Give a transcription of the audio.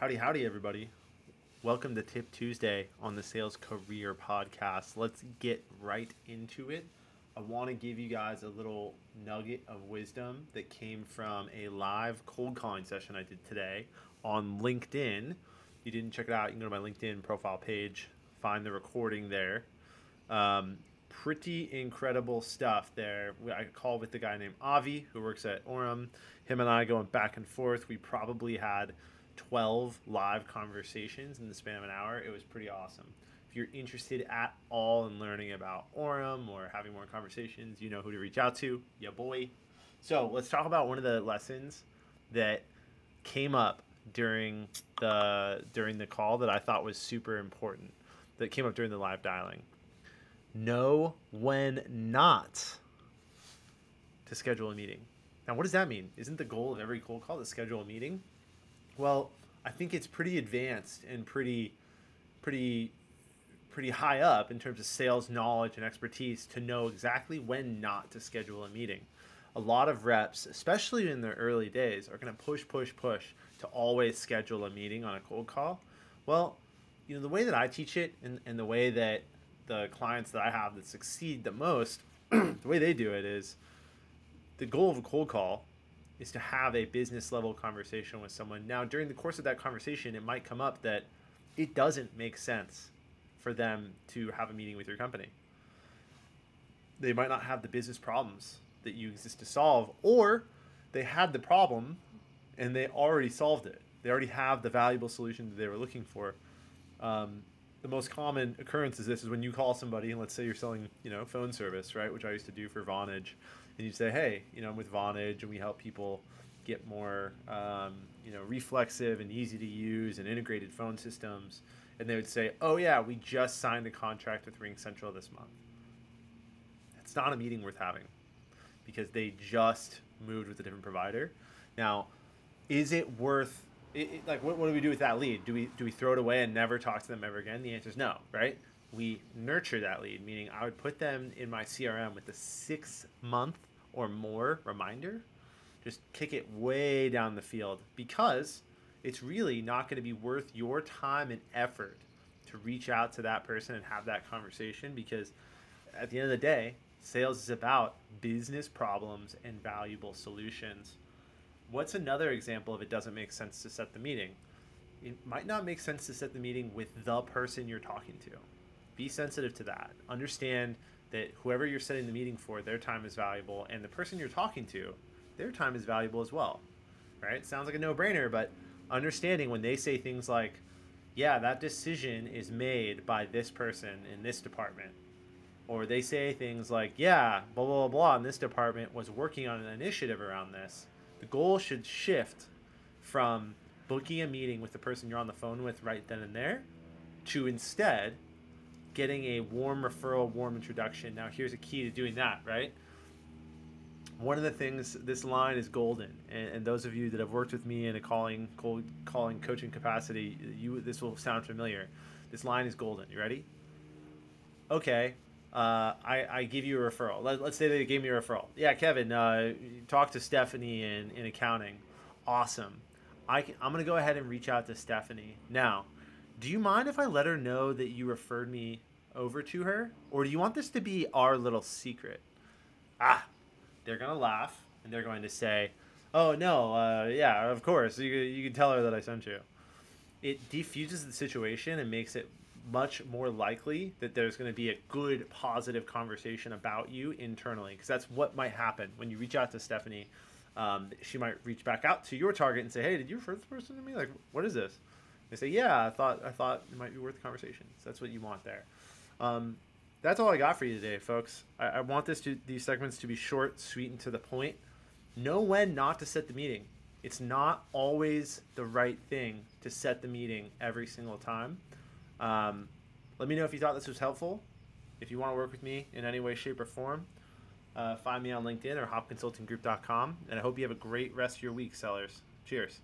Howdy, howdy, everybody. Welcome to Tip Tuesday on the Sales Career Podcast. Let's get right into it. I want to give you guys a little nugget of wisdom that came from a live cold calling session I did today on LinkedIn. If you didn't check it out, you can go to my LinkedIn profile page, find the recording there. Um, pretty incredible stuff there. I called with the guy named Avi who works at Orum. Him and I going back and forth. We probably had 12 live conversations in the span of an hour. It was pretty awesome. If you're interested at all in learning about Orum or having more conversations, you know who to reach out to. Yeah, boy. So let's talk about one of the lessons that came up during the during the call that I thought was super important. That came up during the live dialing. Know when not to schedule a meeting. Now, what does that mean? Isn't the goal of every cold call to schedule a meeting? Well, I think it's pretty advanced and pretty, pretty, pretty high up in terms of sales knowledge and expertise to know exactly when not to schedule a meeting. A lot of reps, especially in their early days, are going to push, push, push to always schedule a meeting on a cold call. Well, you know, the way that I teach it and, and the way that the clients that I have that succeed the most, the way they do it is the goal of a cold call is to have a business level conversation with someone. Now, during the course of that conversation, it might come up that it doesn't make sense for them to have a meeting with your company. They might not have the business problems that you exist to solve, or they had the problem and they already solved it. They already have the valuable solution that they were looking for. Um, the most common occurrence is this is when you call somebody and let's say you're selling you know phone service right which i used to do for vonage and you say hey you know i'm with vonage and we help people get more um, you know reflexive and easy to use and integrated phone systems and they would say oh yeah we just signed a contract with RingCentral this month it's not a meeting worth having because they just moved with a different provider now is it worth it, it, like what, what do we do with that lead? Do we do we throw it away and never talk to them ever again? The answer is no, right? We nurture that lead, meaning I would put them in my CRM with a six month or more reminder. Just kick it way down the field because it's really not going to be worth your time and effort to reach out to that person and have that conversation because at the end of the day, sales is about business problems and valuable solutions what's another example of it doesn't make sense to set the meeting? It might not make sense to set the meeting with the person you're talking to. Be sensitive to that. Understand that whoever you're setting the meeting for, their time is valuable, and the person you're talking to, their time is valuable as well. Right? Sounds like a no brainer, but understanding when they say things like, yeah, that decision is made by this person in this department. Or they say things like, yeah, blah, blah, blah, blah, and this department was working on an initiative around this the goal should shift from booking a meeting with the person you're on the phone with right then and there to instead getting a warm referral, warm introduction. Now, here's a key to doing that, right? One of the things, this line is golden, and, and those of you that have worked with me in a calling, cold, calling coaching capacity, you this will sound familiar. This line is golden. You ready? Okay, uh, I, I give you a referral. Let, us say they gave me a referral. Yeah, Kevin, uh, talk to Stephanie in, in accounting. Awesome. I can, I'm going to go ahead and reach out to Stephanie. Now, do you mind if I let her know that you referred me over to her? Or do you want this to be our little secret? Ah, they're going to laugh and they're going to say, oh, no, uh, yeah, of course. You, you can tell her that I sent you. It defuses the situation and makes it much more likely that there's going to be a good positive conversation about you internally because that's what might happen when you reach out to stephanie um, she might reach back out to your target and say hey did you refer this person to me like what is this they say yeah i thought i thought it might be worth the conversation so that's what you want there um, that's all i got for you today folks I, I want this to these segments to be short sweet and to the point know when not to set the meeting it's not always the right thing to set the meeting every single time um, let me know if you thought this was helpful. If you want to work with me in any way, shape, or form, uh, find me on LinkedIn or hopconsultinggroup.com. And I hope you have a great rest of your week, sellers. Cheers.